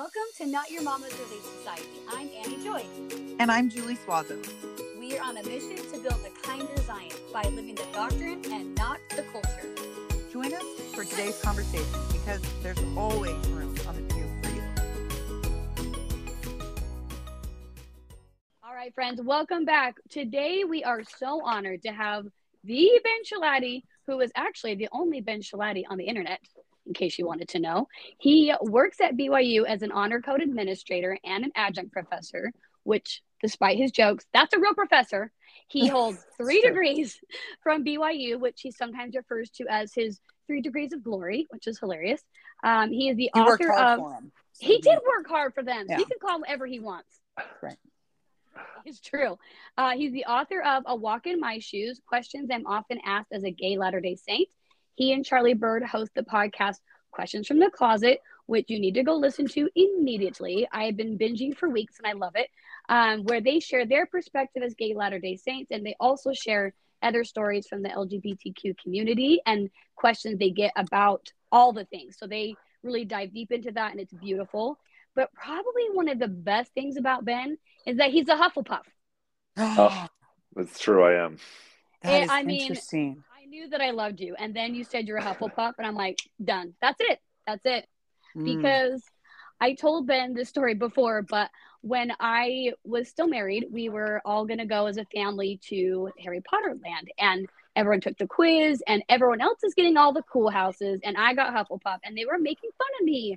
Welcome to Not Your Mama's Relief Society. I'm Annie Joy. And I'm Julie Swazo. We are on a mission to build a kinder Zion by living the doctrine and not the culture. Join us for today's conversation because there's always room on the pew for you. All right, friends, welcome back. Today we are so honored to have the Ben Schilaty, who is actually the only Ben Schilaty on the internet in case you wanted to know. He works at BYU as an honor code administrator and an adjunct professor, which, despite his jokes, that's a real professor. He holds three degrees from BYU, which he sometimes refers to as his three degrees of glory, which is hilarious. Um, he is the worked author of. him. so He did work hard for them. Yeah. He can call whatever he wants. Right. It's true. Uh, he's the author of A Walk in My Shoes Questions I'm Often Asked as a Gay Latter day Saint. He and Charlie Bird host the podcast Questions from the Closet, which you need to go listen to immediately. I have been binging for weeks and I love it, um, where they share their perspective as gay Latter day Saints and they also share other stories from the LGBTQ community and questions they get about all the things. So they really dive deep into that and it's beautiful. But probably one of the best things about Ben is that he's a Hufflepuff. Oh, that's true. I am. That Eh, is I mean- interesting. Knew that I loved you. And then you said you're a Hufflepuff, and I'm like, done. That's it. That's it. Mm. Because I told Ben this story before, but when I was still married, we were all going to go as a family to Harry Potter land. And everyone took the quiz, and everyone else is getting all the cool houses. And I got Hufflepuff, and they were making fun of me.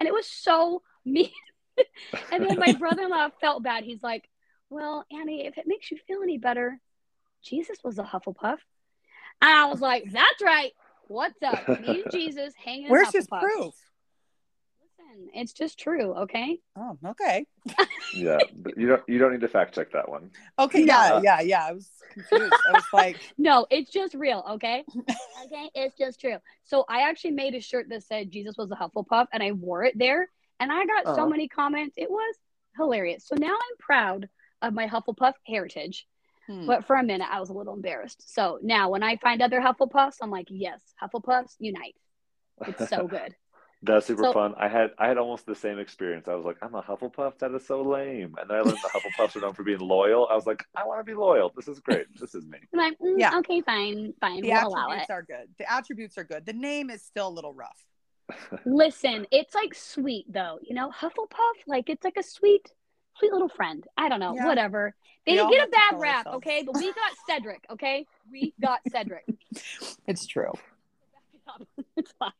And it was so mean. and then my brother in law felt bad. He's like, Well, Annie, if it makes you feel any better, Jesus was a Hufflepuff. And I was like, That's right. What's up? Me and Jesus hanging in Where's his Hufflepuffs. proof? Listen, it's just true, okay? Oh, okay. Yeah, but you don't. You don't need to fact check that one. Okay, No. yeah, yeah, yeah. I was confused. I was like, No, it's just real, okay? okay, it's just true. So I actually made a shirt that said Jesus was a Hufflepuff and I wore it there and I got so uh-huh. many comments. It was hilarious. So now I'm proud of my Hufflepuff heritage. Hmm. But for a minute, I was a little embarrassed. So now when I find other Hufflepuffs, I'm like, yes, Hufflepuffs unite. It's so good. That's super So- fun. I had I had almost the same experience. I was like, I'm a Hufflepuff. That is so lame. And then I learned the Hufflepuffs are known for being loyal. I was like, I want to be loyal. This is great. This is me. And I'm mm, Yeah. okay, fine, fine, the we'll allow attributes it. are good. The attributes are good. The name is still a little rough. Listen, it's like sweet though, you know, Hufflepuff, like it's like a sweet, sweet little friend. I don't know, Yeah. whatever. They We didn't get a bad rap, ourselves. okay? But we got Cedric, okay? We got Cedric. It's true. it's fine.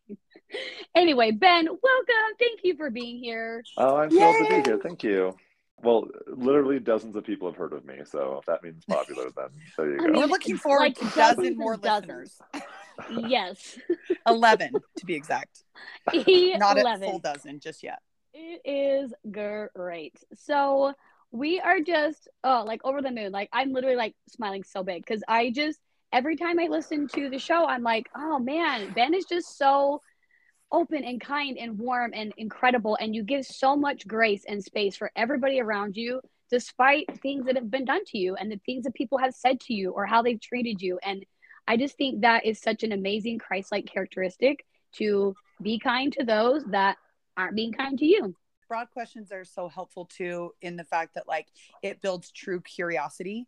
Anyway, Ben, welcome. Thank you for being here. Oh, I'm thrilled to be here. Thank you. Well, literally dozens of people have heard of me. So if that means popular, then there you I go. mean, We're looking forward like to a dozen more dozens. listeners. Yes. 11 to be exact. He Not a 11. full dozen just yet. It is great. So we are just oh like over the moon. Like I'm literally like smiling so big because I just every time I listen to the show, I'm like, oh man, Ben is just so open and kind and warm and incredible, and you give so much grace and space for everybody around you, despite things that have been done to you and the things that people have said to you or how they've treated you. And I just think that is such an amazing Christ-like characteristic to be kind to those that aren't being kind to you. Broad questions are so helpful too in the fact that like it builds true curiosity.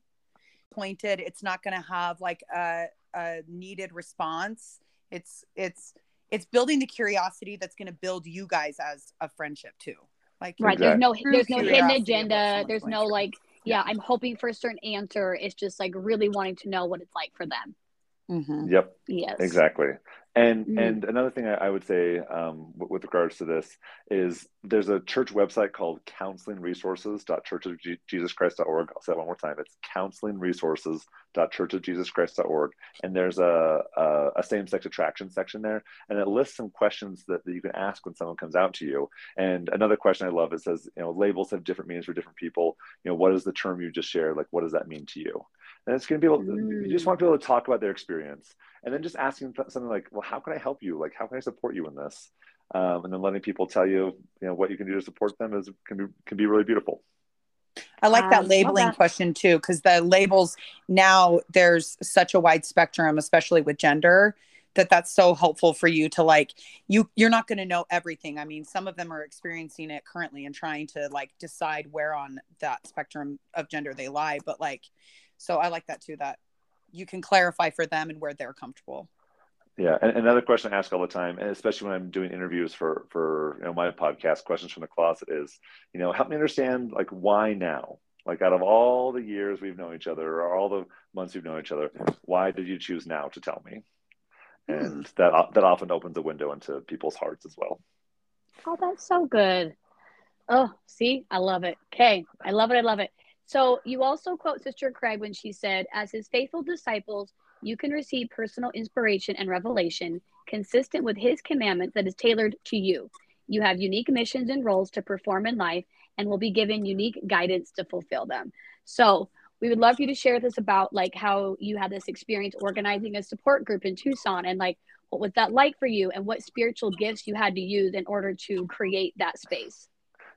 Pointed, it's not going to have like a, a needed response. It's it's it's building the curiosity that's going to build you guys as a friendship too. Like Right. There's no True there's no hidden curiosity of what agenda. There's no like, yeah, I'm hoping for a certain answer. It's just like really wanting to know what it's like for them. Mhm. Yep. Yes. Exactly. And Mm. and another thing I, I would say um, with, with regards to this is there's a church website called counselingresources.churchofjesuschrist.org. I'll say it one more time. It's counselingresources.churchofjesuschrist.org. And there's a, a, a same-sex attraction section there, and it lists some questions that, that you can ask when someone comes out to you. And another question I love it says, you know, labels have different meanings for different people. You know, what is the term you just shared? Like, what does that mean to you? And it's going to be able. You just want to be able to talk about their experience and then just asking th- something like well how can i help you? Like how can i support you in this? Um, and then letting people tell you you know what you can do to support them is can be can be really beautiful. I like Um, that love labeling that. question too, because the labels now there's such a wide spectrum, especially with gender, that that's so helpful for you to like you you're not going to know everything. I mean some of them are experiencing it currently and trying to like decide where on that spectrum of gender they lie but like so i like that too that you can clarify for them and where they're comfortable yeah and another question i ask all the time and especially when i'm doing interviews for for you know my podcast questions from the closet is you know help me understand like why now like out of all the years we've known each other or all the months we've known each other why did you choose now to tell me hmm. and that that often opens a window into people's hearts as well. Oh, that's so good. Oh, see, I love it. Okay, I love it. I love it. So you also quote Sister Craig when she said, "As His faithful disciples, you can receive personal inspiration and revelation consistent with His commandments that is tailored to you. You have unique missions and roles to perform in life, and will be given unique guidance to fulfill them." So we would love you to share with us about like how you had this experience organizing a support group in Tucson and like what was that like for you and what spiritual gifts you had to use in order to create that space.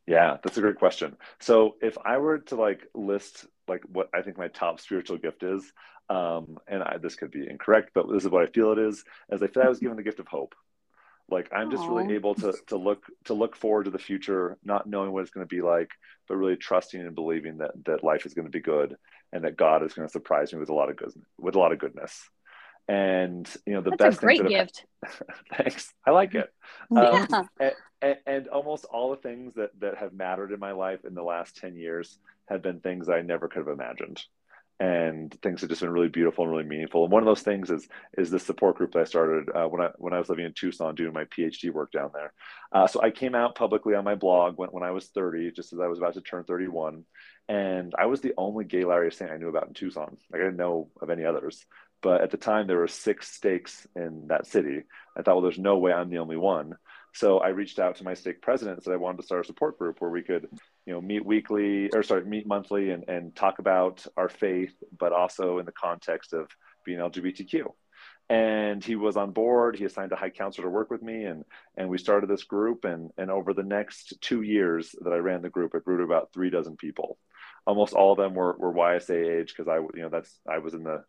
Yeah, that's a great question. So if I were to like list like what I think my top spiritual gift is, um, and I, this could be incorrect, but this is what I feel it is, as I feel I was given the gift of hope like i'm just Aww. really able to to look to look forward to the future not knowing what it's going to be like but really trusting and believing that that life is going to be good and that god is going to surprise me with a lot of good with a lot of goodness and you know the That's best a great gift thanks i like it yeah. Um, and, and, and almost all the things that that have mattered in my life in the last 10 years have been things i never could have imagined and things have just been really beautiful and really meaningful. And one of those things is is the support group that I started uh, when I when I was living in Tucson doing my PhD work down there. Uh, so I came out publicly on my blog when, when I was 30, just as I was about to turn 31, and I was the only gay Latter Saint I knew about in Tucson. Like I didn't know of any others. But at the time, there were six stakes in that city. I thought, well, there's no way I'm the only one. So I reached out to my stake president and said I wanted to start a support group where we could, you know, meet weekly or sorry, meet monthly and, and talk about our faith, but also in the context of being LGBTQ. And he was on board. He assigned a high counselor to work with me, and and we started this group. And and over the next two years that I ran the group, it grew to about three dozen people. Almost all of them were were YSA age because I you know that's I was in the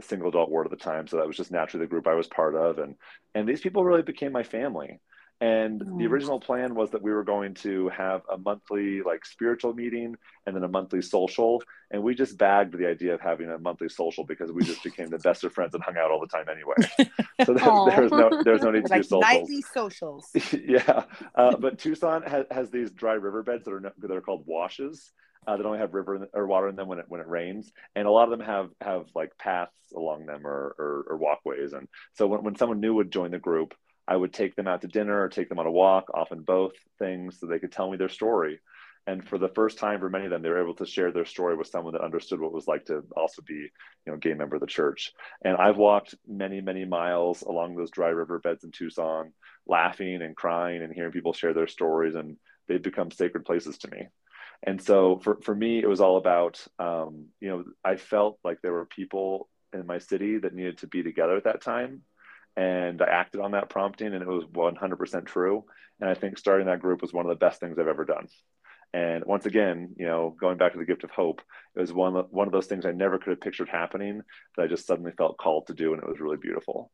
single adult ward at the time, so that was just naturally the group I was part of. And and these people really became my family. And the mm. original plan was that we were going to have a monthly like spiritual meeting and then a monthly social. And we just bagged the idea of having a monthly social because we just became the best of friends and hung out all the time anyway. So there, there's no there's no need to like do socials nightly socials. yeah. Uh, but tucson has, has these dry riverbeds that are that are called washes uh, that only have river or water in them when it when it rains, and a lot of them have have like paths along them or or, or walkways. And so when, when someone new would join the group, I would take them out to dinner or take them on a walk, often both things, so they could tell me their story. And for the first time, for many of them, they were able to share their story with someone that understood what it was like to also be, you know, a gay member of the church. And I've walked many, many miles along those dry riverbeds in Tucson, laughing and crying and hearing people share their stories, and they've become sacred places to me. And so for, for me, it was all about, um, you know, I felt like there were people in my city that needed to be together at that time and I acted on that prompting, and it was 100% true. And I think starting that group was one of the best things I've ever done. And once again, you know, going back to the gift of hope, it was one one of those things I never could have pictured happening that I just suddenly felt called to do, and it was really beautiful.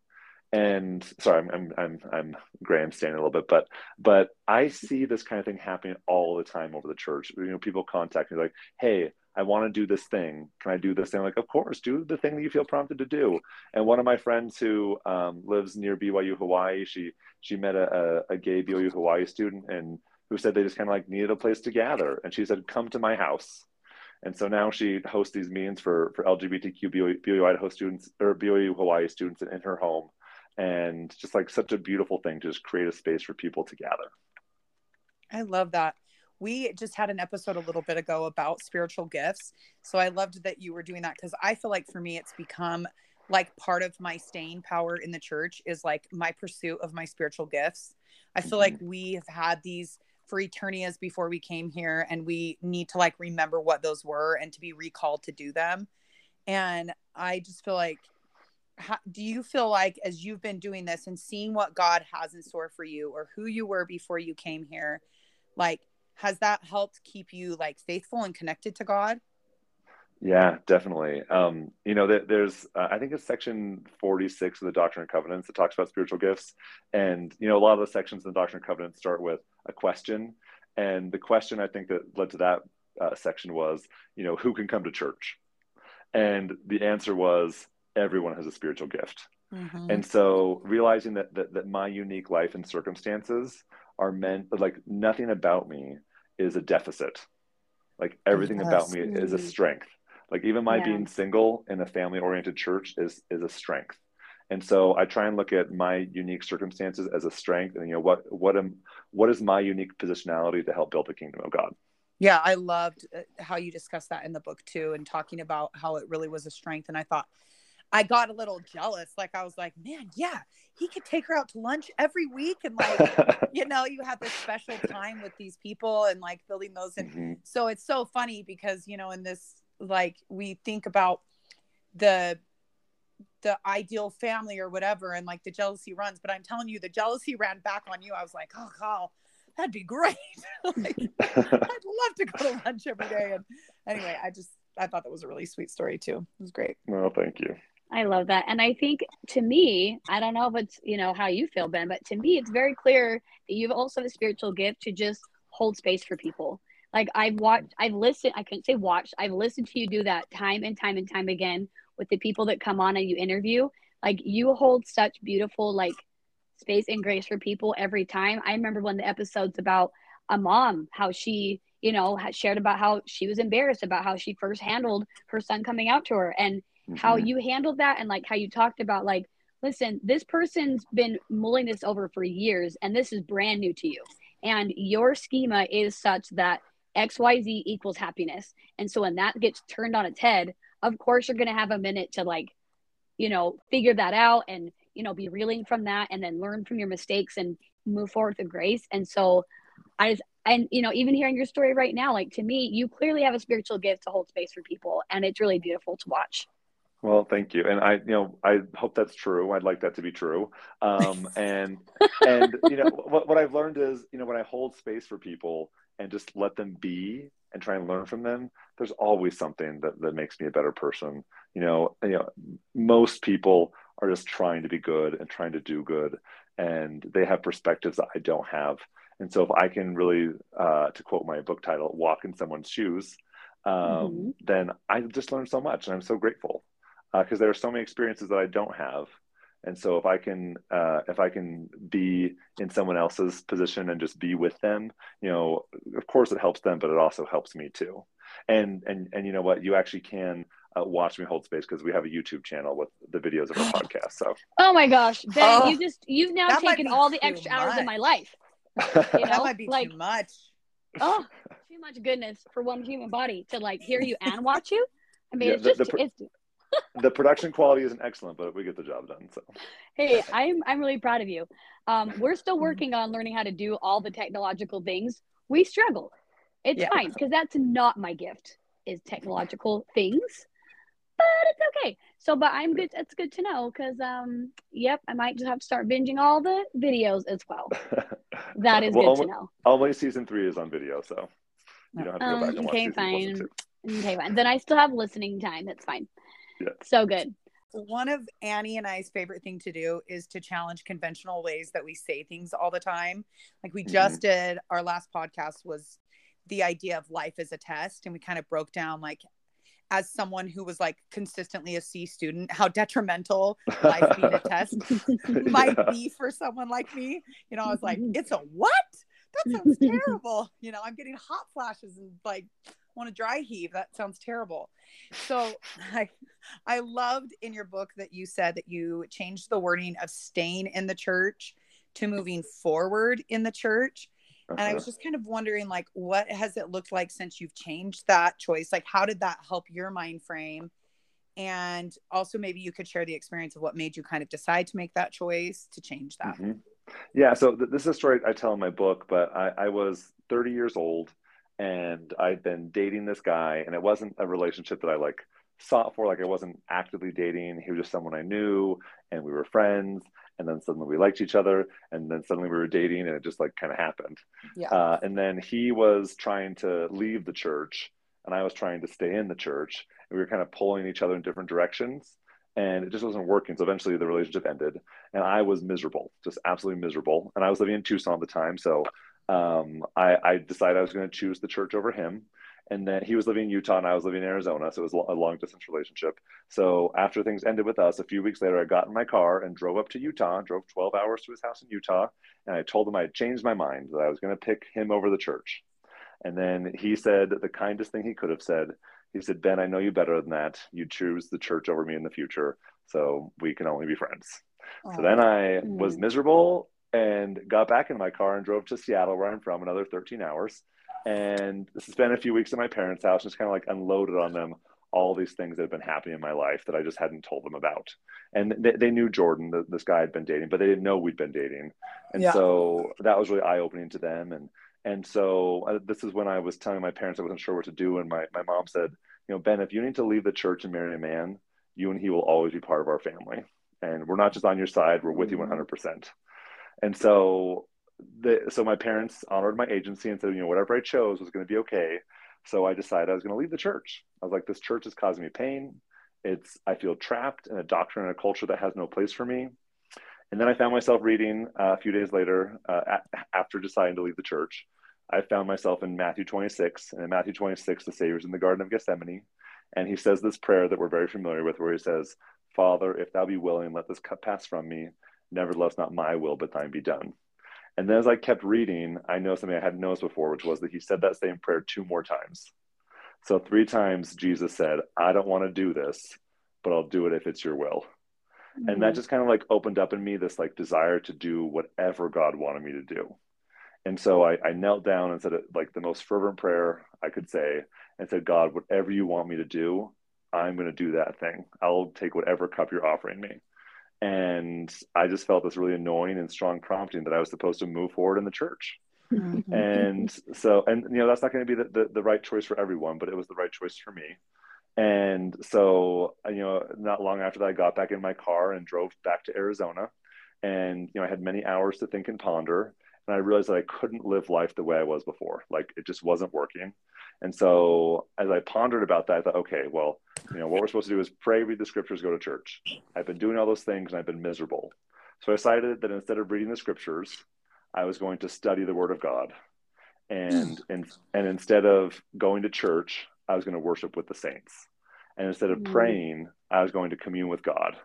And sorry, I'm I'm I'm, I'm grandstanding a little bit, but but I see this kind of thing happening all the time over the church. You know, people contact me like, "Hey, I want to do this thing. Can I do this thing? like, of course, do the thing that you feel prompted to do. And one of my friends who um, lives near BYU Hawaii, she she met a, a, a gay BYU Hawaii student and who said they just kind of like needed a place to gather. And she said, come to my house. And so now she hosts these meetings for, for LGBTQ BYU, BYU Idaho students or BYU Hawaii students in, in her home. And just like such a beautiful thing to just create a space for people to gather. I love that we just had an episode a little bit ago about spiritual gifts. So I loved that you were doing that because I feel like for me, it's become like part of my staying power in the church is like my pursuit of my spiritual gifts. I feel mm-hmm. like we have had these for eternities before we came here and we need to like remember what those were and to be recalled to do them. And I just feel like how, do you feel like as you've been doing this and seeing what God has in store for you or who you were before you came here, like has that helped keep you like faithful and connected to God? Yeah, definitely. Um, you know, there's, uh, I think it's section 46 of the Doctrine and Covenants that talks about spiritual gifts. And, you know, a lot of the sections in the Doctrine and Covenants start with a question. And the question I think that led to that uh, section was, you know, who can come to church? And the answer was everyone has a spiritual gift. Mm-hmm. And so realizing that, that that my unique life and circumstances are meant like nothing about me is a deficit. Like everything yes. about me is a strength. Like even my yeah. being single in a family oriented church is is a strength. And so I try and look at my unique circumstances as a strength and you know what what am what is my unique positionality to help build the kingdom of God. Yeah, I loved uh, how you discussed that in the book too and talking about how it really was a strength and I thought I got a little jealous. Like I was like, man, yeah, he could take her out to lunch every week and like, you know, you have this special time with these people and like building those. And mm-hmm. so it's so funny because, you know, in this, like we think about the the ideal family or whatever and like the jealousy runs but i'm telling you the jealousy ran back on you i was like oh that'd be great like, i'd love to go to lunch every day and anyway i just i thought that was a really sweet story too it was great well thank you I love that. And I think to me, I don't know if it's, you know, how you feel, Ben, but to me, it's very clear that you've also a spiritual gift to just hold space for people. Like I've watched, I've listened, I couldn't say watched, I've listened to you do that time and time and time again with the people that come on and you interview. Like you hold such beautiful, like space and grace for people every time. I remember when the episodes about a mom, how she, you know, shared about how she was embarrassed about how she first handled her son coming out to her. And mm-hmm. how you handled that and like how you talked about like listen this person's been mulling this over for years and this is brand new to you. And your schema is such that xyz equals happiness. And so when that gets turned on its head of course you're going to have a minute to like you know figure that out and you know be reeling from that and then learn from your mistakes and move forward with grace. And so i just and you know even hearing your story right now like to me you clearly have a spiritual gift to hold space for people and it's really beautiful to watch well, thank you, and I, you know, I hope that's true. I'd like that to be true. Um, and and you know, what what I've learned is, you know, when I hold space for people and just let them be and try and learn from them, there's always something that that makes me a better person. You know, you know, most people are just trying to be good and trying to do good, and they have perspectives that I don't have. And so, if I can really, uh, to quote my book title, walk in someone's shoes, um, mm-hmm. then I just learned so much, and I'm so grateful because uh, there are so many experiences that I don't have. And so if I can uh, if I can be in someone else's position and just be with them, you know, of course it helps them, but it also helps me too. And and and you know what, you actually can uh, watch me hold space because we have a YouTube channel with the videos of our podcast. So. Oh my gosh, Ben, oh, you just you've now taken all the extra much. hours of my life. You know? that might be like, too much. Oh, too much goodness for one human body to like hear you and watch you. I mean, yeah, it's the, just the, it's the production quality isn't excellent, but we get the job done. So, hey, I'm I'm really proud of you. Um, we're still working on learning how to do all the technological things. We struggle. It's yeah. fine because that's not my gift is technological things, but it's okay. So, but I'm good. It's good to know because, um, yep, I might just have to start binging all the videos as well. That is well, good to know. Only season three is on video, so you don't have to go back um, and okay, watch fine. Okay, fine. Then I still have listening time. That's fine. Yeah. So good. One of Annie and I's favorite thing to do is to challenge conventional ways that we say things all the time. Like we just mm-hmm. did our last podcast was the idea of life as a test and we kind of broke down like as someone who was like consistently a C student, how detrimental life being a test might be for someone like me. You know, I was like, it's a what? That sounds terrible. You know, I'm getting hot flashes and like want to dry heave. That sounds terrible. So I I loved in your book that you said that you changed the wording of staying in the church to moving forward in the church. Uh-huh. And I was uh-huh. just kind of wondering like what has it looked like since you've changed that choice? Like how did that help your mind frame? And also maybe you could share the experience of what made you kind of decide to make that choice to change that. Mm-hmm. Yeah, so th- this is a story I tell in my book, but I, I was 30 years old and I'd been dating this guy, and it wasn't a relationship that I like sought for. Like I wasn't actively dating. He was just someone I knew, and we were friends. And then suddenly we liked each other, and then suddenly we were dating, and it just like kind of happened. Yeah. Uh, and then he was trying to leave the church and I was trying to stay in the church. And we were kind of pulling each other in different directions and it just wasn't working. So eventually the relationship ended and I was miserable, just absolutely miserable. And I was living in Tucson at the time. So um, I, I, decided I was going to choose the church over him. And then he was living in Utah and I was living in Arizona. So it was a long distance relationship. So after things ended with us, a few weeks later, I got in my car and drove up to Utah, drove 12 hours to his house in Utah. And I told him I had changed my mind, that I was going to pick him over the church. And then he said the kindest thing he could have said. He said, Ben, I know you better than that. You choose the church over me in the future. So we can only be friends. So then I was mm. miserable and got back in my car and drove to Seattle, where I'm from, another 13 hours. And spent a few weeks at my parents' house, just kind of like unloaded on them all these things that had been happening in my life that I just hadn't told them about. And they, they knew Jordan, the, this guy had been dating, but they didn't know we'd been dating. And yeah. so that was really eye opening to them. And and so uh, this is when I was telling my parents I wasn't sure what to do. And my, my mom said, you know, Ben, if you need to leave the church and marry a man, you and he will always be part of our family. And we're not just on your side, we're with you 100%. And so the, so my parents honored my agency and said, you know, whatever I chose was going to be okay. So I decided I was going to leave the church. I was like, this church is causing me pain. It's, I feel trapped in a doctrine and a culture that has no place for me. And then I found myself reading uh, a few days later, uh, after deciding to leave the church, I found myself in Matthew 26. And in Matthew 26, the Savior's in the Garden of Gethsemane. And he says this prayer that we're very familiar with, where he says, Father, if thou be willing, let this cup pass from me. Nevertheless, not my will, but thine be done. And then as I kept reading, I noticed something I hadn't noticed before, which was that he said that same prayer two more times. So three times Jesus said, I don't want to do this, but I'll do it if it's your will. Mm-hmm. And that mm-hmm. just kind of like opened up in me this like desire to do whatever God wanted me to do and so I, I, knelt down and said it like the most fervent prayer I could say and said, God, whatever you want me to do, I'm going to do that thing. I'll take whatever cup you're offering me. And I just felt this really annoying and strong prompting that I was supposed to move forward in the church. Mm-hmm. and so, and you know, that's not going to be the, the, the right choice for everyone, but it was the right choice for me. And so, you know, not long after that, I got back in my car and drove back to Arizona. And, you know, I had many hours to think and ponder and I realized that I couldn't live life the way I was before. Like it just wasn't working. And so as I pondered about that, I thought, okay, well, you know, what we're supposed to do is pray, read the scriptures, go to church. I've been doing all those things and I've been miserable. So I decided that instead of reading the scriptures, I was going to study the word of God. And and and instead of going to church, I was going to worship with the saints. And instead of mm. praying, I was going to commune with God.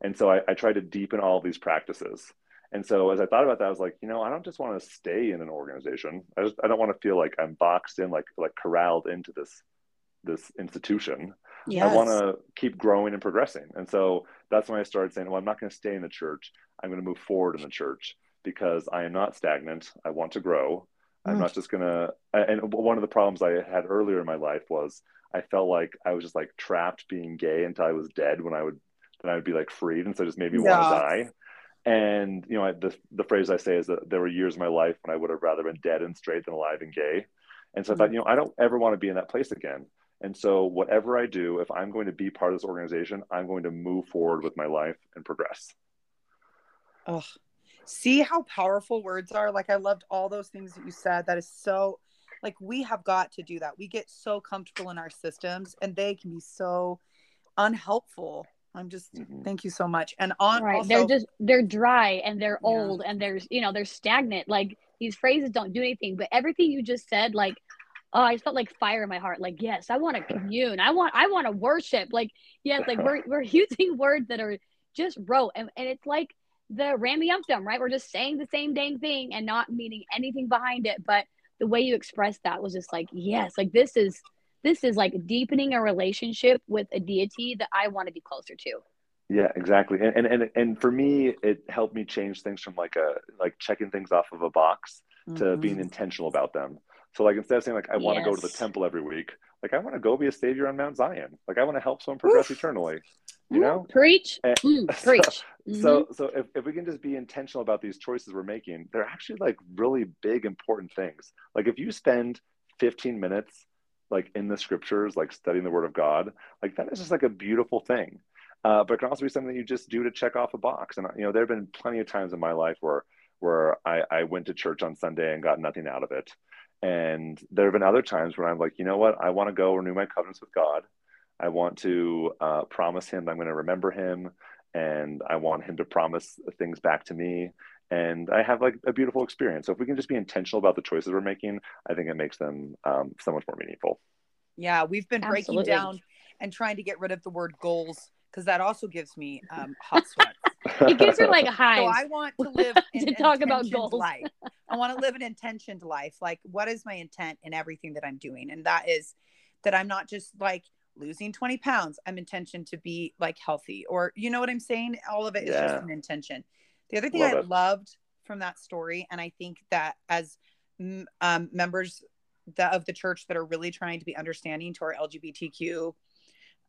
And so I, I tried to deepen all these practices. And so as I thought about that, I was like, you know, I don't just want to stay in an organization. I just I don't want to feel like I'm boxed in, like like corralled into this this institution. Yes. I want to keep growing and progressing. And so that's when I started saying, well, I'm not going to stay in the church. I'm going to move forward in the church because I am not stagnant. I want to grow. I'm mm. not just going to. And one of the problems I had earlier in my life was I felt like I was just like trapped being gay until I was dead when I would then I would be like freed. And so just made me yeah. want to die. And you know, the the phrase I say is that there were years of my life when I would have rather been dead and straight than alive and gay. And so mm-hmm. I thought, mm. you know, I don't ever want to be in that place again. And so whatever I do, if I'm going to be part of this organization, I'm going to move forward with my life and progress. Oh, see how powerful words are. Like I loved all those things that you said. That is so like we have got to do that. We get so comfortable in our systems and they can be so unhelpful I'm just mm-hmm. thank you so much. And on right, also, they're just they're dry and they're yeah. old and there's you know they're stagnant. Like these phrases don't do anything, but everything you just said, like oh, I felt like fire in my heart. Like yes, I want to commune. I want I want to worship. Like yes, like we're we're using words that are just rote and, and it's like the rambunctious, right? We're just saying the same dang thing and not meaning anything behind it. But the way you expressed that was just like yes, like this is this is like deepening a relationship with a deity that I want to be closer to. Yeah, exactly. And, and and and for me, it helped me change things from like a like checking things off of a box to mm-hmm. being intentional about them. So like instead of saying like I want to yes. go to the temple every week, like I want to go be a savior on Mount Zion. Like I want to help someone progress Oof. eternally. You know, preach, and, mm, so, preach. Mm-hmm. So so if, if we can just be intentional about these choices we're making, they're actually like really big important things. Like if you spend 15 minutes like in the scriptures, like studying the word of God, like that is just like a beautiful thing. Uh, but it can also be something you just do to check off a box. And you know, there have been plenty of times in my life where where I, I went to church on Sunday and got nothing out of it. And there have been other times where I'm like, you know what? I want to go renew my covenants with God. I want to uh, promise him I'm going to remember him and I want him to promise things back to me. And I have like a beautiful experience. So if we can just be intentional about the choices we're making, I think it makes them um, so much more meaningful. Yeah, we've been breaking Absolutely. down and trying to get rid of the word goals because that also gives me um, hot sweats. it gives her like a high. So I want to live to talk about goals. life. I want to live an intentioned life. Like, what is my intent in everything that I'm doing? And that is that I'm not just like losing 20 pounds. I'm intention to be like healthy, or you know what I'm saying? All of it is yeah. just an intention. The other thing Love I it. loved from that story, and I think that as um, members of the church that are really trying to be understanding to our LGBTQ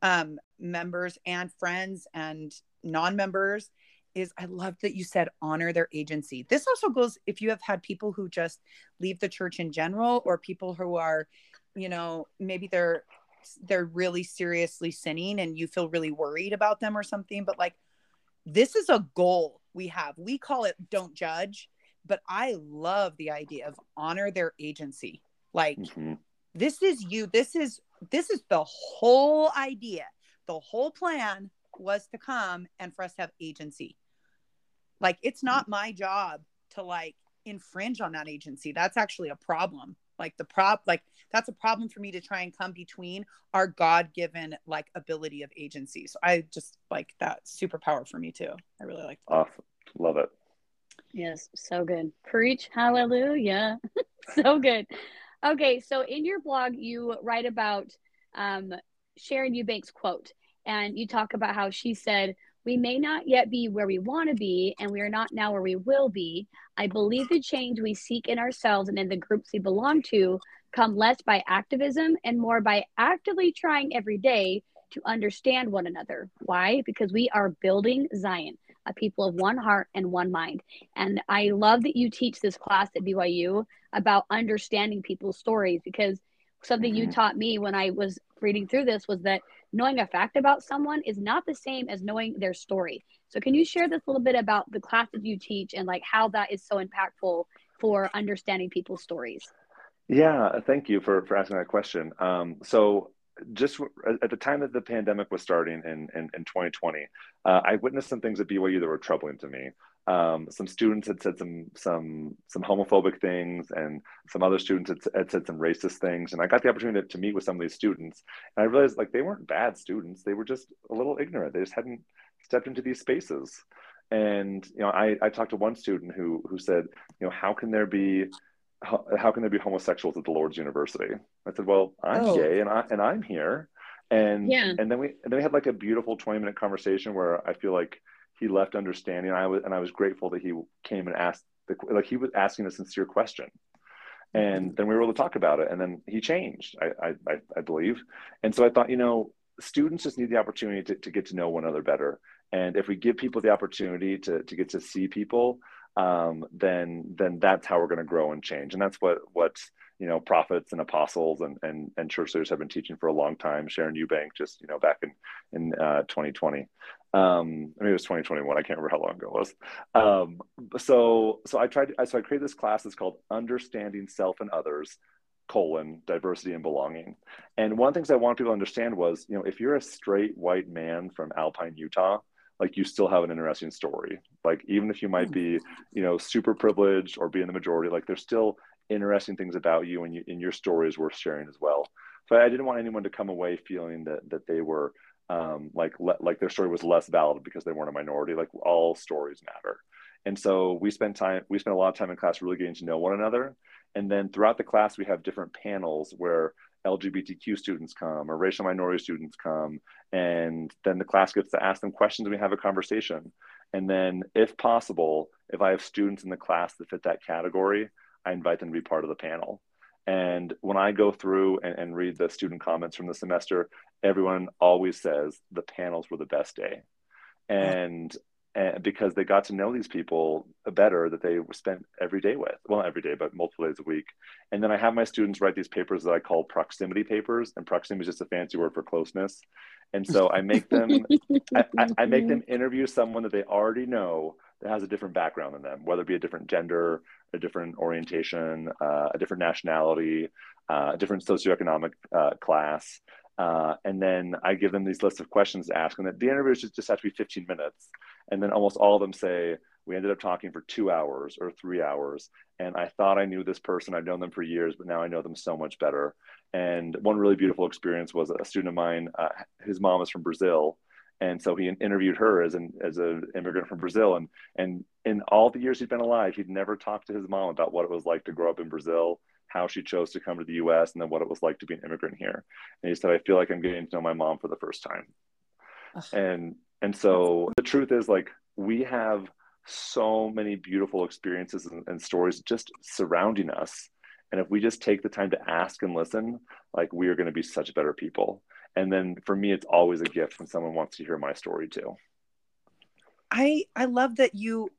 um, members and friends and non-members is I love that you said honor their agency. This also goes if you have had people who just leave the church in general or people who are, you know, maybe they're they're really seriously sinning and you feel really worried about them or something, but like this is a goal we have. We call it don't judge, but I love the idea of honor their agency. Like mm-hmm. this is you. This is this is the whole idea. The whole plan was to come and for us to have agency. Like it's not my job to like infringe on that agency. That's actually a problem. Like the prop like that's a problem for me to try and come between our God-given like ability of agency. So I just like that superpower for me too. I really like that. Awesome. Love it. Yes, so good. Preach hallelujah. so good. Okay, so in your blog, you write about um, Sharon Eubank's quote, and you talk about how she said, We may not yet be where we want to be, and we are not now where we will be. I believe the change we seek in ourselves and in the groups we belong to come less by activism and more by actively trying every day to understand one another. Why? Because we are building Zion, a people of one heart and one mind. And I love that you teach this class at BYU about understanding people's stories because something mm-hmm. you taught me when I was reading through this was that knowing a fact about someone is not the same as knowing their story. So can you share this little bit about the classes you teach and like how that is so impactful for understanding people's stories? Yeah, thank you for, for asking that question. Um, so just at the time that the pandemic was starting in, in, in 2020, uh, I witnessed some things at BYU that were troubling to me. Um, some students had said some some some homophobic things, and some other students had, had, said some racist things. And I got the opportunity to, to meet with some of these students, and I realized like they weren't bad students; they were just a little ignorant. They just hadn't stepped into these spaces. And you know, I, I talked to one student who who said, you know, how can there be how, how can there be homosexuals at the Lord's University? I said, well, I'm oh. gay and I and I'm here. And yeah. and then we and then we had like a beautiful 20 minute conversation where I feel like he left understanding. I was and I was grateful that he came and asked the like he was asking a sincere question. And mm-hmm. then we were able to talk about it. And then he changed, I I, I believe. And so I thought, you know, students just need the opportunity to, to get to know one another better. And if we give people the opportunity to, to get to see people, um, then then that's how we're going to grow and change. And that's what what you know prophets and apostles and and, and church leaders have been teaching for a long time. Sharon Eubank just you know back in in uh, 2020. Um, I mean it was 2021. I can't remember how long ago it was. Um, so so I tried. So I created this class. It's called Understanding Self and Others colon diversity and belonging and one of the things i want people to understand was you know if you're a straight white man from alpine utah like you still have an interesting story like even if you might be you know super privileged or be in the majority like there's still interesting things about you and, you, and your story is worth sharing as well. So i didn't want anyone to come away feeling that that they were um, like le- like their story was less valid because they weren't a minority. Like all stories matter. And so we spent time we spent a lot of time in class really getting to know one another. And then throughout the class we have different panels where LGBTQ students come or racial minority students come, and then the class gets to ask them questions and we have a conversation. And then, if possible, if I have students in the class that fit that category, I invite them to be part of the panel. And when I go through and, and read the student comments from the semester, everyone always says the panels were the best day. And and because they got to know these people better that they spent every day with well not every day but multiple days a week and then i have my students write these papers that i call proximity papers and proximity is just a fancy word for closeness and so i make them I, I, make them interview someone that they already know that has a different background than them, whether it be a different gender, a different orientation, uh, a different nationality, uh, a different socioeconomic uh, class. Uh, and then I give them these lists of questions to ask, and the interviews just, have to be 15 minutes. And then almost all of them say, we ended up talking for two hours or three hours. And I thought I knew this person. I've known them for years, but now I know them so much better. And one really beautiful experience was a student of mine, uh, his mom is from Brazil. And so he interviewed her as an as an immigrant from Brazil, and and in all the years he'd been alive, he'd never talked to his mom about what it was like to grow up in Brazil, how she chose to come to the U.S., and then what it was like to be an immigrant here. And he said, "I feel like I'm getting to know my mom for the first time." and and so the truth is, like we have so many beautiful experiences and, and stories just surrounding us and if we just take the time to ask and listen, like we are going to be such better people. And then for me, it's always a gift when someone wants to hear my story too. I I love that you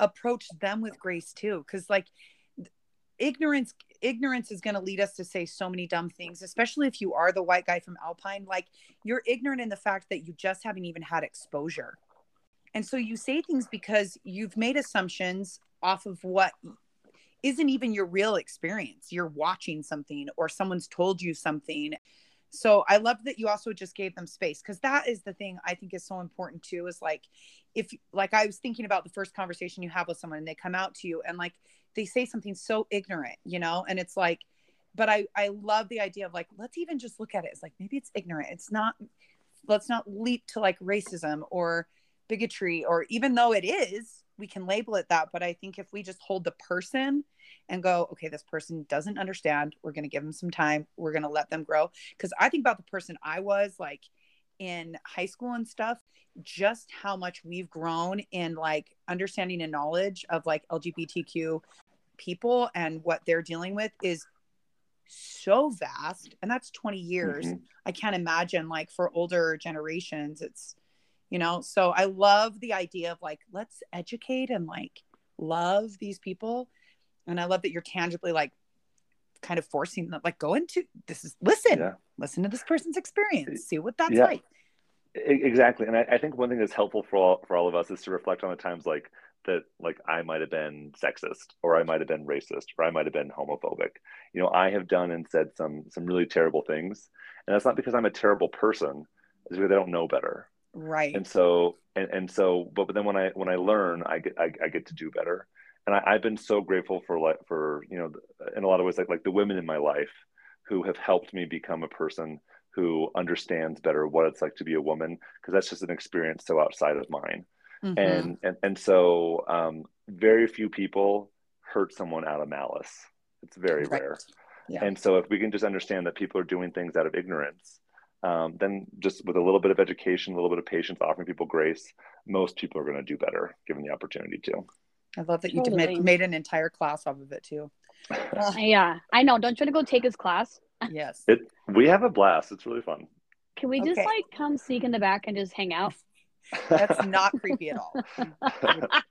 approach them with grace too, because like ignorance ignorance is going to lead us to say so many dumb things especially if you are the white guy from alpine like you're ignorant in the fact that you just haven't even had exposure and so you say things because you've made assumptions off of what isn't even your real experience. You're watching something or someone's told you something. So I love that you also just gave them space because that is the thing I think is so important too is like if like I was thinking about the first conversation you have with someone and they come out to you and like they say something so ignorant, you know, and it's like but I I love the idea of like let's even just look at it It's like maybe it's ignorant. It's not let's not leap to like racism or bigotry or even though it is, we can label it that, but I think if we just hold the person and go, okay, this person doesn't understand. We're going to give them some time. We're going to let them grow. Because I think about the person I was like in high school and stuff, just how much we've grown in like understanding and knowledge of like LGBTQ people and what they're dealing with is so vast. And that's 20 years. Mm-hmm. I can't imagine like for older generations, it's, you know, so I love the idea of like, let's educate and like love these people. And i love that you're tangibly like kind of forcing them like go into this is listen yeah. listen to this person's experience see what that's yeah. like. Exactly. And I, I, think one thing that's helpful for all for all of us is to reflect on the times like that like i might have been sexist or i might have been racist or i might have been homophobic. You know i have done and said some some really terrible things. And that's not because i'm a terrible person. It's because i don't know better right and so and, and so but, but then when i when i learn i get I, I get to do better and I, have been so grateful for like for you know in a lot of ways like like the women in my life who have helped me become a person who understands better what it's like to be a woman because that's just an experience so outside of mine mm-hmm. and, and and so um, very few people hurt someone out of malice it's very right. rare yeah. and so if we can just understand that people are doing things out of ignorance um, then just with a little bit of education a little bit of patience offering people grace most people are going to do better given the opportunity to I love that you totally. made, made an entire class off of it too. yeah, I know. Don't you want to go take his class? Yes. It, we have a blast. It's really fun. Can we just okay. like come sneak in the back and just hang out? That's not creepy at all.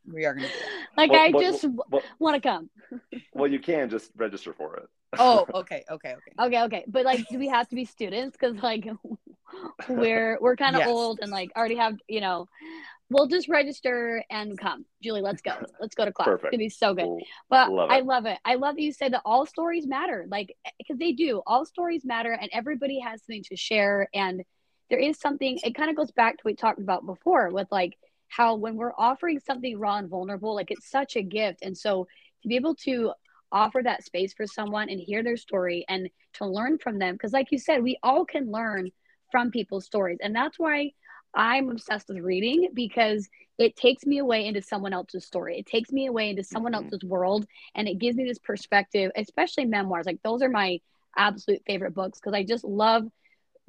we are going to Like, well, I well, just well, want to come. well, you can just register for it. Oh, okay, okay, okay. Okay, okay. But like, do we have to be students? Because like, we're we're kind of yes. old and like already have you know we'll just register and come. Julie, let's go. Let's go to class. Perfect. It's gonna be so good. But love I love it. I love that you said that all stories matter. Like eh, because they do. All stories matter and everybody has something to share. And there is something, it kind of goes back to what we talked about before with like how when we're offering something raw and vulnerable, like it's such a gift. And so to be able to offer that space for someone and hear their story and to learn from them, because like you said, we all can learn from people's stories. And that's why I'm obsessed with reading because it takes me away into someone else's story. It takes me away into someone mm-hmm. else's world and it gives me this perspective, especially memoirs. Like those are my absolute favorite books because I just love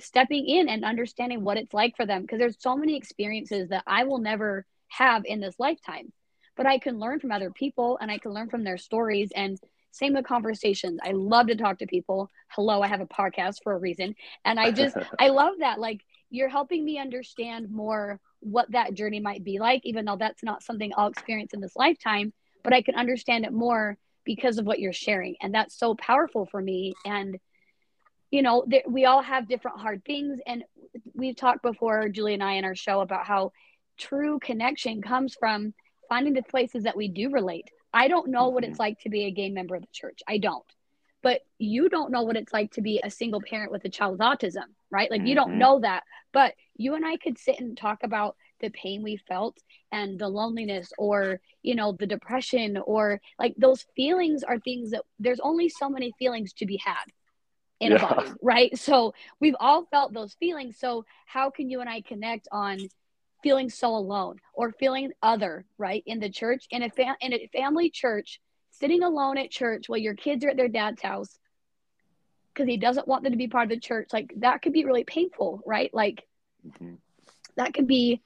stepping in and understanding what it's like for them because there's so many experiences that I will never have in this lifetime. But I can learn from other people and I can learn from their stories and same with conversations. I love to talk to people. Hello, I have a podcast for a reason. And I just I love that like you're helping me understand more what that journey might be like, even though that's not something I'll experience in this lifetime, but I can understand it more because of what you're sharing. And that's so powerful for me. And, you know, th- we all have different hard things. And we've talked before, Julie and I, in our show about how true connection comes from finding the places that we do relate. I don't know what it's like to be a gay member of the church. I don't. But you don't know what it's like to be a single parent with a child with autism, right? Like you don't Mhm. know that. But you and I could sit and talk about the pain we felt and the loneliness or, you know, the depression or like those feelings are things that there's only so many feelings to be had in Yeah. a body, right? So we've all felt those feelings. So how can you and I connect on feeling so alone or feeling other, right? In the church, in a fa- in a family church, sitting alone at church while your kids are at their dad's house because he doesn't want them to be part of the church, like that could be really painful, right? Like Mhm. that could be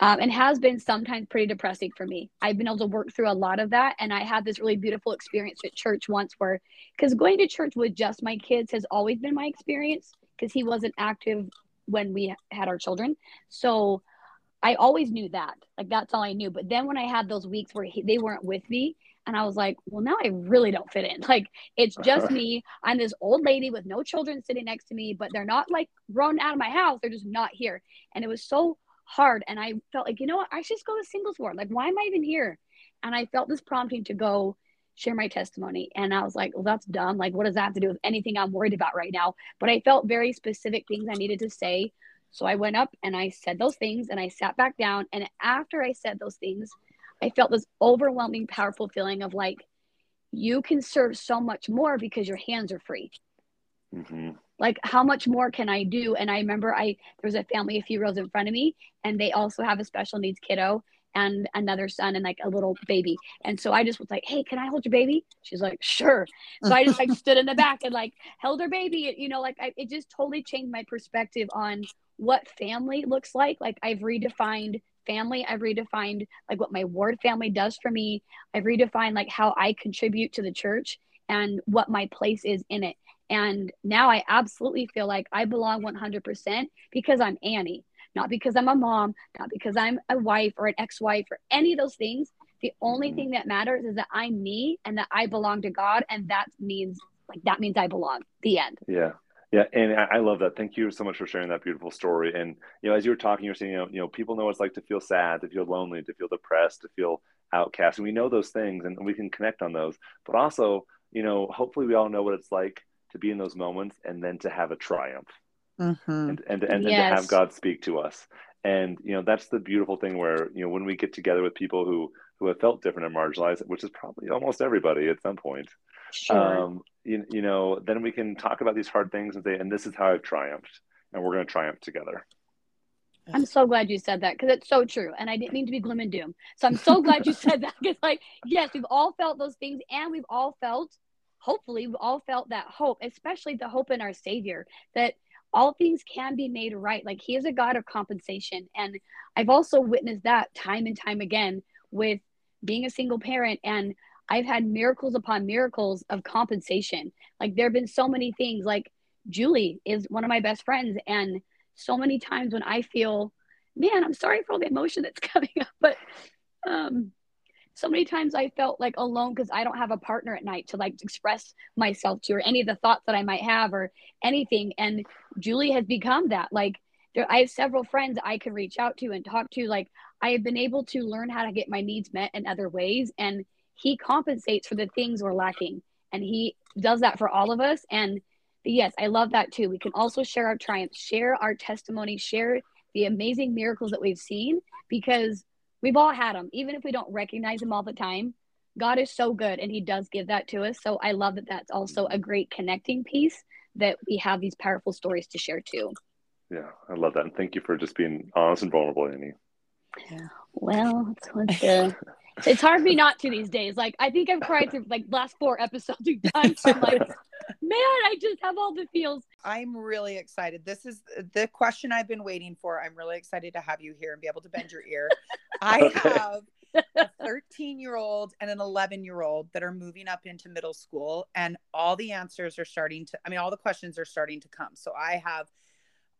um, and has been sometimes pretty depressing for me. I've been able to work through a lot of that. And I had this really beautiful experience at church once where, because going to church with just my kids has always been my experience because he wasn't active when we had our children. So I always knew that. Like that's all I knew. But then when I had those weeks where he, they weren't with me, and I was like, well, now I really don't fit in. Like it's just uh-huh. me. I'm this old lady with no children sitting next to me, but they're not like run out of my house. They're just not here. And it was so hard. And I felt like, you know what? I should just go to singles ward. Like, why am I even here? And I felt this prompting to go share my testimony. And I was like, well, that's dumb. Like, what does that have to do with anything I'm worried about right now? But I felt very specific things I needed to say. So I went up and I said those things and I sat back down. And after I said those things, I felt this overwhelming, powerful feeling of like, you can serve so much more because your hands are free. Mhm. like how much more can i do? And i remember i there was a family a few rows in front of me and they also have a special needs kiddo and another son and like a little baby. And so i just was like hey can i hold your baby? She's like sure. So i just like stood in the back and like held her baby you know like I, it just totally changed my perspective on what family looks like like i've redefined family i've redefined like what my ward family does for me i've redefined like how i contribute to the church and what my place is in it and now I absolutely feel like I belong 100% because I'm Annie, not because I'm a mom, not because I'm a wife or an ex wife or any of those things. The only Mhm. thing that matters is that I'm me and that I belong to God. And that means, like, that means I belong. The end. Yeah. Yeah, and I I love that. Thank you so much for sharing that beautiful story. And you know, as you were talking, you're saying, you know, you know, people know what it's like to feel sad, to feel lonely, to feel depressed, to feel outcast, and we know those things, and we can connect on those. But also, you know, hopefully, we all know what it's like to be in those moments, and then to have a triumph, Mhm. and and and, and to have God speak to us. And you know, that's the beautiful thing where you know when we get together with people who who have felt different and marginalized, which is probably almost everybody at some point Sure. um, you, you know, then we can talk about these hard things and say, and this is how I've triumphed, and we're going to triumph together. I'm so glad you said that because it's so true. And I didn't mean to be gloom and doom. So I'm so glad you said that because, like, yes, we've all felt those things and we've all felt, hopefully, we've all felt that hope, especially the hope in our Savior that all things can be made right. Like, He is a God of compensation. And I've also witnessed that time and time again with being a single parent. And I've had miracles upon miracles of compensation. Like, there have been so many things. Like, Julie is one of my best friends. And so many times when I feel, man, I'm sorry for all the emotion that's coming up, but um, so many times I felt like alone because I don't have a partner at night to like express myself to or any of the thoughts that I might have or anything. And Julie has become that. Like, there, I have several friends I can reach out to and talk to. Like, I have been able to learn how to get my needs met in other ways, and he compensates for the things we're lacking, and he does that for all of us. And yes, I love that too. We can also share our triumphs, share our testimony, share the amazing miracles that we've seen because we've all had them, even if we don't recognize them all the time. God is so good and He does give that to us. So I love that that's also a great connecting piece that we have these powerful stories to share too. Yeah, I love that, and thank you for just being honest and vulnerable, Annie. Well, it's, it's, uh, it's hard for me not to these days. Like I think I've cried through like last four episodes we've done. So I'm like, man, I just have all the feels. I'm really excited. This is the question I've been waiting for. I'm really excited to have you here and be able to bend your ear. I have a 13 year old and an 11 year old that are moving up into middle school, and all the answers are starting to, I mean, all the questions are starting to come. So I have,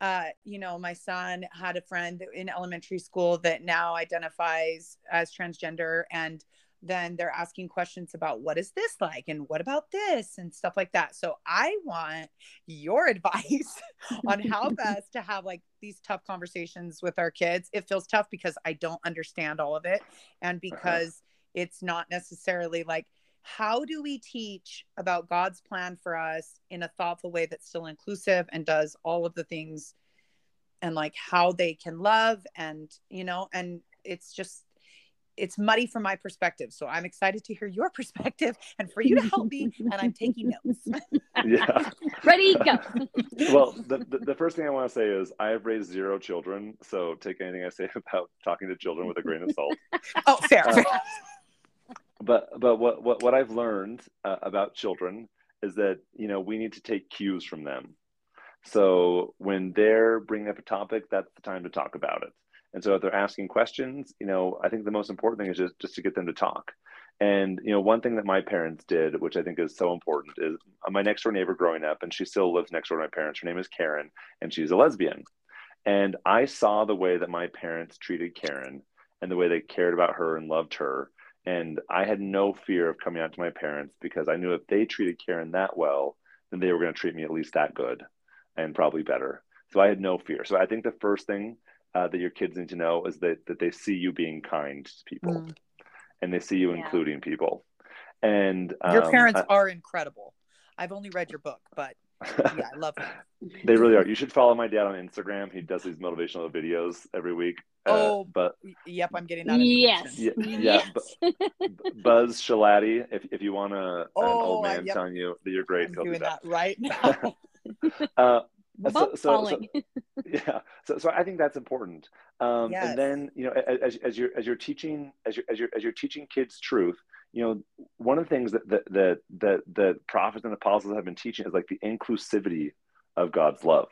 uh, you know, my son had a friend in elementary school that now identifies as transgender, and then they're asking questions about what is this like and what about this and stuff like that. So I want your advice on how best to have like these tough conversations with our kids. It feels tough because I don't understand all of it and uh-huh. because it's not necessarily like how do we teach about God's plan for us in a thoughtful way that's still inclusive and does all of the things and like how they can love and you know and it's just it's muddy from my perspective. So I'm excited to hear your perspective and for you to help me. and I'm taking notes. yeah. Ready, go. well, the, the, the, first thing I want to say is I have raised zero children. So take anything I say about talking to children with a grain of salt. oh, fair. Uh, fair. But, but what, what, what I've learned uh, about children is that, you know, we need to take cues from them. So when they're bringing up a topic, that's the time to talk about it and so if they're asking questions, you know, I think the most important thing is just, just to get them to talk. And, you know, one thing that my parents did, which I think is so important, is uh, my next door neighbor growing up, and she still lives next door to my parents. Her name is Karen, and she's a lesbian. And I saw the way that my parents treated Karen and the way they cared about her and loved her. And I had no fear of coming out to my parents because I knew if they treated Karen that well, then they were going to treat me at least that good and probably better. So I had no fear. So I think the first thing uh, that your kids need to know is that that they see you being kind to people, mm. and they see you yeah. including people. And um, your parents I, are incredible. I've only read your book, but yeah, I love them. they really are. You should follow my dad on Instagram. He does these motivational videos every week. Uh, oh, but yep, I'm getting that. Yes, yeah, yeah yes. Buzz Schilaty. If if you want to, oh, an old man yep. telling you that you're great, I'm doing that. that right now. uh, so, so, so, yeah so, so i think that's important um, yes. and then you know as, as you're as you're teaching as you're, as you're as you're teaching kids truth you know one of the things that that that that, the prophets and apostles have been teaching is like the inclusivity of god's love.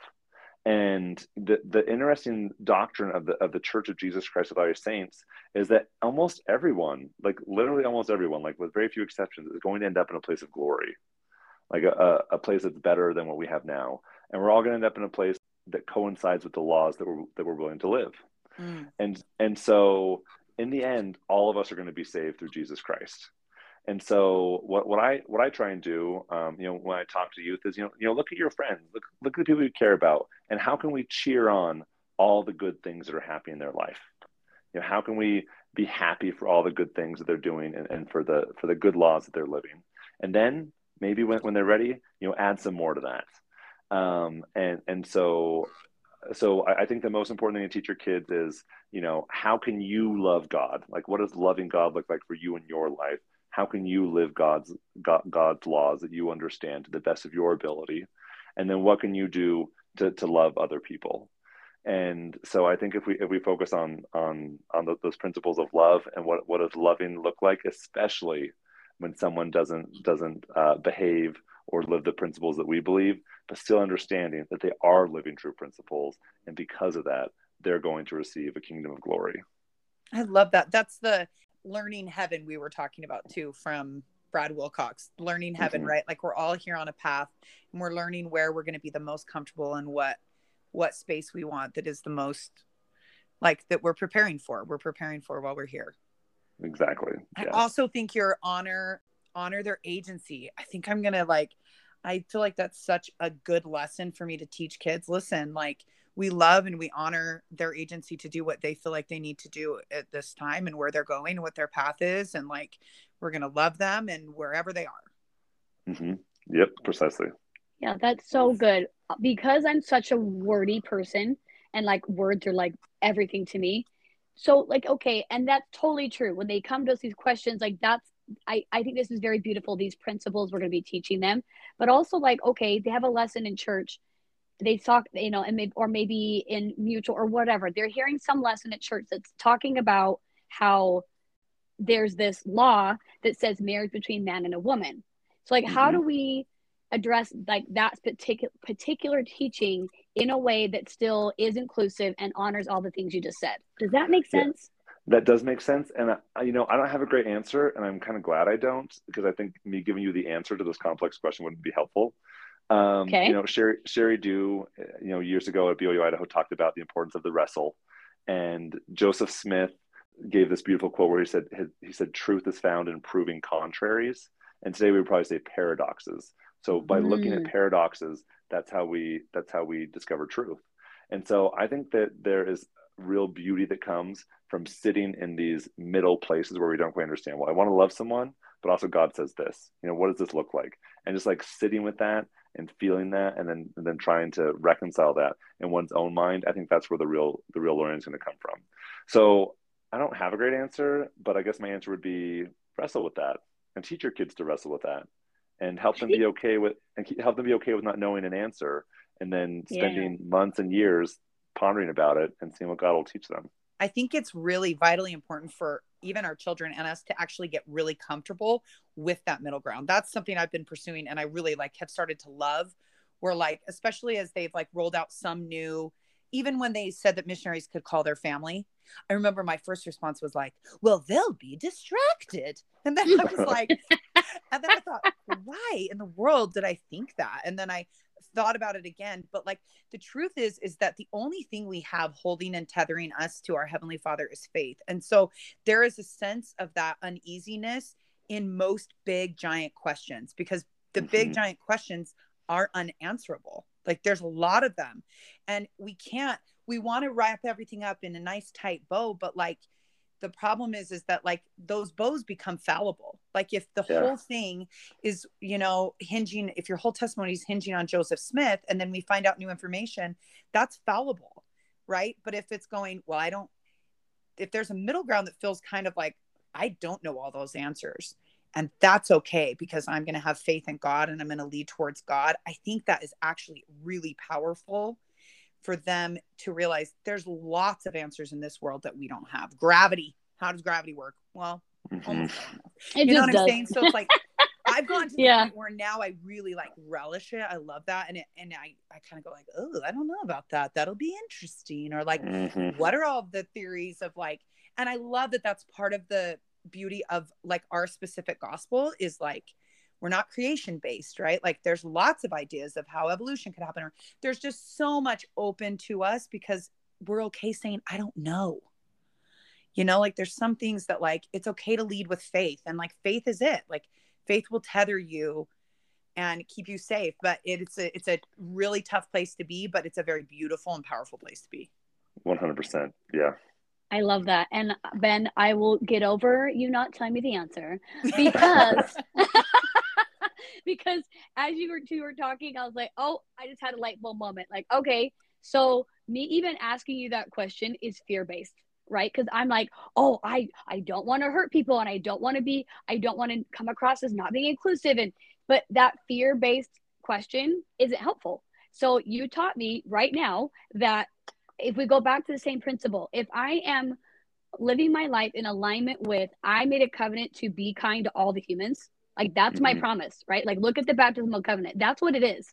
And the, the interesting doctrine of the of the Church of Jesus Christ of Latter Saints is that almost everyone, like literally almost everyone, like with very few exceptions, is going to end up in a place of glory, like a, a place that's better than what we have now. And we're all going to end up in a place that coincides with the laws that we're that we're willing to live. Mm. and and so in the end all of us are going to be saved through jesus christ. And so what, what i what i try and do um, you know when i talk to youth is you know you know look at your friends look look at the people you care about and how can we cheer on all the good things that are happening in their life? You know how can we be happy for all the good things that they're doing and, and for the for the good laws that they're living? And then maybe when, when they're ready you know add some more to that. Um, and and so so I, I think the most important thing to teach your kids is you know how can you love god? Like what does loving god look like for you in your life? How can you live god's god, god's laws that you understand to the best of your ability? And then what can you do to, to love other people? And so i think if we if we focus on on on those principles of love and what what does loving look like especially when someone doesn't doesn't uh, behave or live the principles that we believe, but still understanding that they are living true principles. And because of that, they're going to receive a kingdom of glory. I love that. That's the learning heaven we were talking about too from Brad Wilcox. Learning heaven, mm-hmm. right? Like we're all here on a path and we're learning where we're going to be the most comfortable and what what space we want that is the most like that we're preparing for. We're preparing for while we're here. Exactly. I also think your honor honor their agency. I think I'm going to like I feel like that's such a good lesson for me to teach kids. Listen, like we love and we honor their agency to do what they feel like they need to do at this time and where they're going what their path is. And like we're going to love them and wherever they are. Mm-hmm. Yep, precisely. Yeah, that's so good. Because I'm such a wordy person and like words are like everything to me. So, like, okay, and that's totally true. When they come to us these questions, like, that's I, I think this is very beautiful these principles we're going to be teaching them but also like okay they have a lesson in church. They talk you know and maybe or maybe in mutual or whatever. They're hearing some lesson at church that's talking about how there's this law that says marriage between man and a woman. So like mm-hmm. how do we address like that particular particular teaching in a way that still is inclusive and honors all the things you just said? Does that make sense that does make sense and I, you know i don't have a great answer and i'm kind of glad i don't because i think me giving you the answer to this complex question wouldn't be helpful um, okay. you know Sherry sheri dew you know years ago at BYU idaho talked about the importance of the wrestle and joseph smith gave this beautiful quote where he said he said truth is found in proving contraries and today we would probably say paradoxes so by mm. looking at mm. paradoxes that's how we that's how we discover truth and so i think that there is real beauty that comes from sitting in these middle places where we don't quite understand well i want to love someone but also god says this you know what does this look like? And just like sitting with that and feeling that and then and then trying to reconcile that in one's own mind i think that's where the real the real learning is going to come from. So i don't have a great answer but i guess my answer would be wrestle with that and teach your kids to wrestle with that and help them be okay with and help them be okay with not knowing an answer and then spending yeah. months and years pondering about it and seeing what god will teach them i think it's really vitally important for even our children and us to actually get really comfortable with that middle ground. That's something I've been pursuing and I really like have started to love. Where like, especially as they've like rolled out some new, even when they said that missionaries could call their family, I remember my first response was like, well, they'll be distracted. And then I was like, and then I thought, why in the world did I think that? And then I thought about it again but like the truth is is that the only thing we have holding and tethering us to our heavenly father is faith. And so there is a sense of that uneasiness in most big giant questions because the mm-hmm. big giant questions are unanswerable. Like there's a lot of them. And we can't we want to wrap everything up in a nice tight bow but like the problem is is that like those bows become fallible like if the yeah. whole thing is you know hinging if your whole testimony is hinging on joseph smith and then we find out new information that's fallible right but if it's going well i don't if there's a middle ground that feels kind of like i don't know all those answers and that's okay because i'm going to have faith in god and i'm going to lead towards god i think that is actually really powerful for them to realize there's lots of answers in this world that we don't have. Gravity. How does gravity work? Well, mm-hmm. you know what I'm saying? So it's like I've gone to the yeah. point where now I really like relish it. I love that. And it, and I, I kind of go like, oh, I don't know about that. That'll be interesting. Or like, mm-hmm. what are all the theories of like, and I love that that's part of the beauty of like our specific gospel is like, we're not creation based right? Like there's lots of ideas of how evolution could happen or there's just so much open to us because we're okay saying i don't know. You know like there's some things that like it's okay to lead with faith and like faith is it. Like faith will tether you and keep you safe but it's a it's a really tough place to be but it's a very beautiful and powerful place to be. 100% yeah. I love that. And Ben, I will get over you not telling me the answer because because as you were two were talking, I was like, oh, I just had a light bulb moment. Like, okay, so me even asking you that question is fear based right? Because i'm like oh i i don't want to hurt people and i don't want to be i don't want to come across as not being inclusive. And but that fear based question isn't helpful. So you taught me right now that if we go back to the same principle if i am living my life in alignment with i made a covenant to be kind to all the humans like that's mm-hmm. my promise, right? Like look at the baptismal covenant. That's what it is.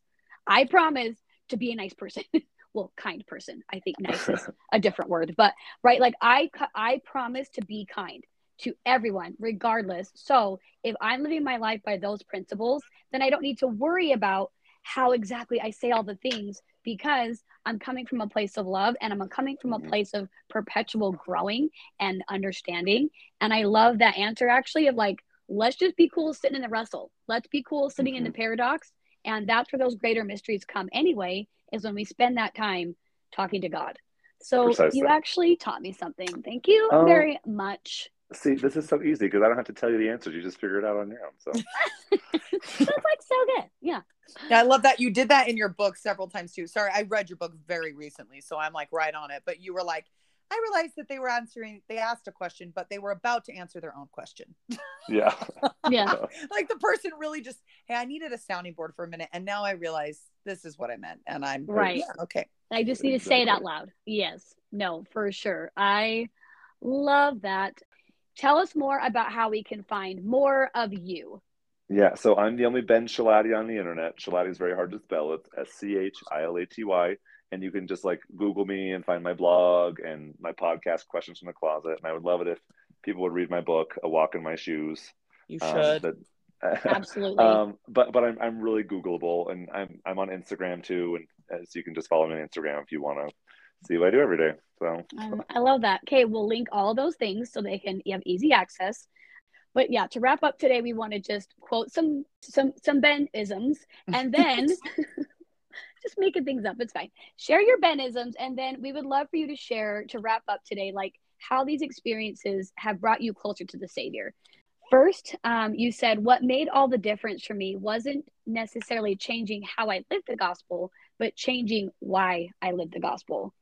I promise to be a nice person. well, kind person. I think nice is a different word, but right, like I I promise to be kind to everyone regardless. So, if I'm living my life by those principles, then I don't need to worry about how exactly I say all the things because I'm coming from a place of love and I'm coming from a mm-hmm. place of perpetual growing and understanding. And I love that answer actually of like, let's just be cool sitting in the wrestle. Let's be cool sitting mm-hmm. in the mm-hmm. paradox. And that's where those greater mysteries come anyway, is when we spend that time talking to God. So Precisely. you actually taught me something. Thank you um, very much. See, this is so easy because I don't have to tell you the answers. You just figure it out on your own. So that's like so good. Yeah. Yeah, I love that you did that in your book several times too. Sorry, I read your book very recently, so I'm like right on it. But you were like, I realized that they were answering, they asked a question, but they were about to answer their own question. Yeah. yeah. like the person really just, hey, I needed a sounding board for a minute. And now I realize this is what I meant. And I'm right. Yeah, okay. I just need to say it out loud. Yes. No, for sure. I love that. Tell us more about how we can find more of you. Yeah, so I'm the only Ben Schilaty on the internet. Schilaty is very hard to spell. It's S C H I L A T Y and you can just like Google me and find my blog and my podcast, Questions from the Closet. And I would love it if people would read my book, A Walk in My Shoes. You um, should. Um, but, Absolutely. um, but but I'm I'm really Googleable, and I'm I'm on Instagram too, and uh, so you can just follow me on Instagram if you want to see what I do every day. So um, I love that. Okay, we'll link all those things so they can you have easy access. But yeah, to wrap up today, we want to just quote some some some Ben isms and then just making things up. It's fine. Share your Benisms, and then we would love for you to share to wrap up today, like how these experiences have brought you closer to the Savior. First, um, you said what made all the difference for me wasn't necessarily changing how I lived the gospel, but changing why I lived the gospel.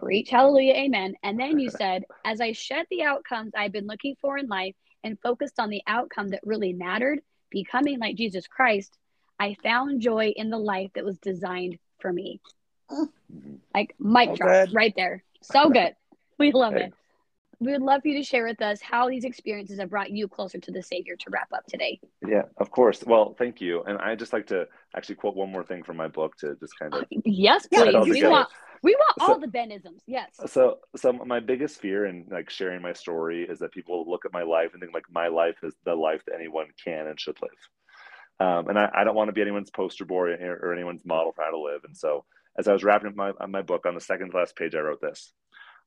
Preach, hallelujah, amen. And then you said, as I shed the outcomes I've been looking for in life and focused on the outcome that really mattered, becoming like Jesus Christ, I found joy in the life that was designed for me. Mm-hmm. Like mic drop right there. So good. We love hey. it. We would love for you to share with us how these experiences have brought you closer to the Savior to wrap up today. Yeah, of course. Well, thank you. And I just like to actually quote one more thing from my book to just kind of yes, please. We want we want so, all the Benisms. Yes. So, so my biggest fear in like sharing my story is that people look at my life and think like my life is the life that anyone can and should live. Um, and I, I, don't want to be anyone's poster boy or, or, anyone's model for how to live. And so, as I was wrapping up my, my book on the second to last page, I wrote this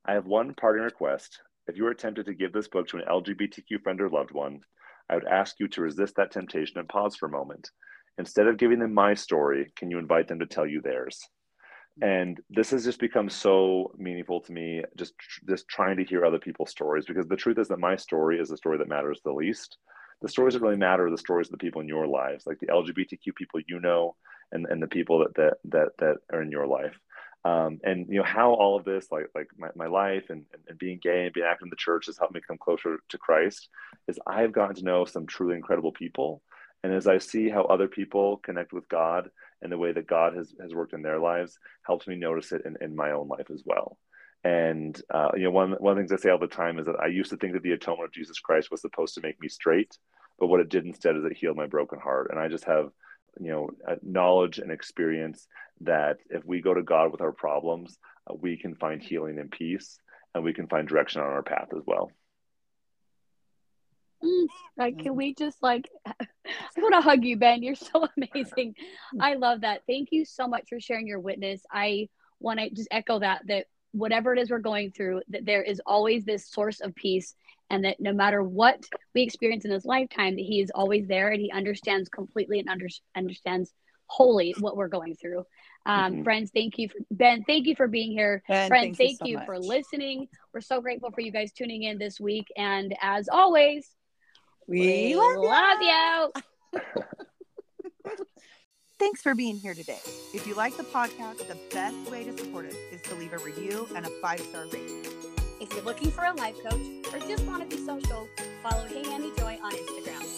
I have one parting request. If you are tempted to give this book to an LGBTQ friend or loved one, I would ask you to resist that temptation and pause for a moment. Instead of giving them my story, can you invite them to tell you theirs? And this has just become so meaningful to me, just just trying to hear other people's stories, because the truth is that my story is the story that matters the least the stories that really matter are the stories of the people in your lives, like the LGBTQ people you know, and, and the people that, that, that, that are in your life. Um, and you know how all of this like like my, my life and, and being gay and being active in the church has helped me come closer to christ is i've gotten to know some truly incredible people and as i see how other people connect with god and the way that god has, has worked in their lives helps me notice it in, in my own life as well and uh, you know, one one of the things I say all the time is that I used to think that the atonement of Jesus Christ was supposed to make me straight, but what it did instead is it healed my broken heart. And I just have you know knowledge and experience that if we go to God with our problems, uh, we can find healing and peace, and we can find direction on our path as well. Mm, like, can we just like, I want to hug you, Ben. You're so amazing. I love that. Thank you so much for sharing your witness. I want to just echo that that whatever it is we're going through, that there is always this source of peace, and that no matter what we experience in this lifetime, that He is always there and He understands completely and under, understands wholly what we're going through. Um, mm-hmm. Friends, thank you for Ben. Thank you for being here. Ben, friends, thank, you, so you for listening. We're so grateful for you guys tuning in this week. And as always, we, we love, love you. Thanks for being here today. If you like the podcast, the best way to support us is to leave a review and a five star rating. If you're looking for a life coach or just want to be social, follow Hey Annie Joy on Instagram.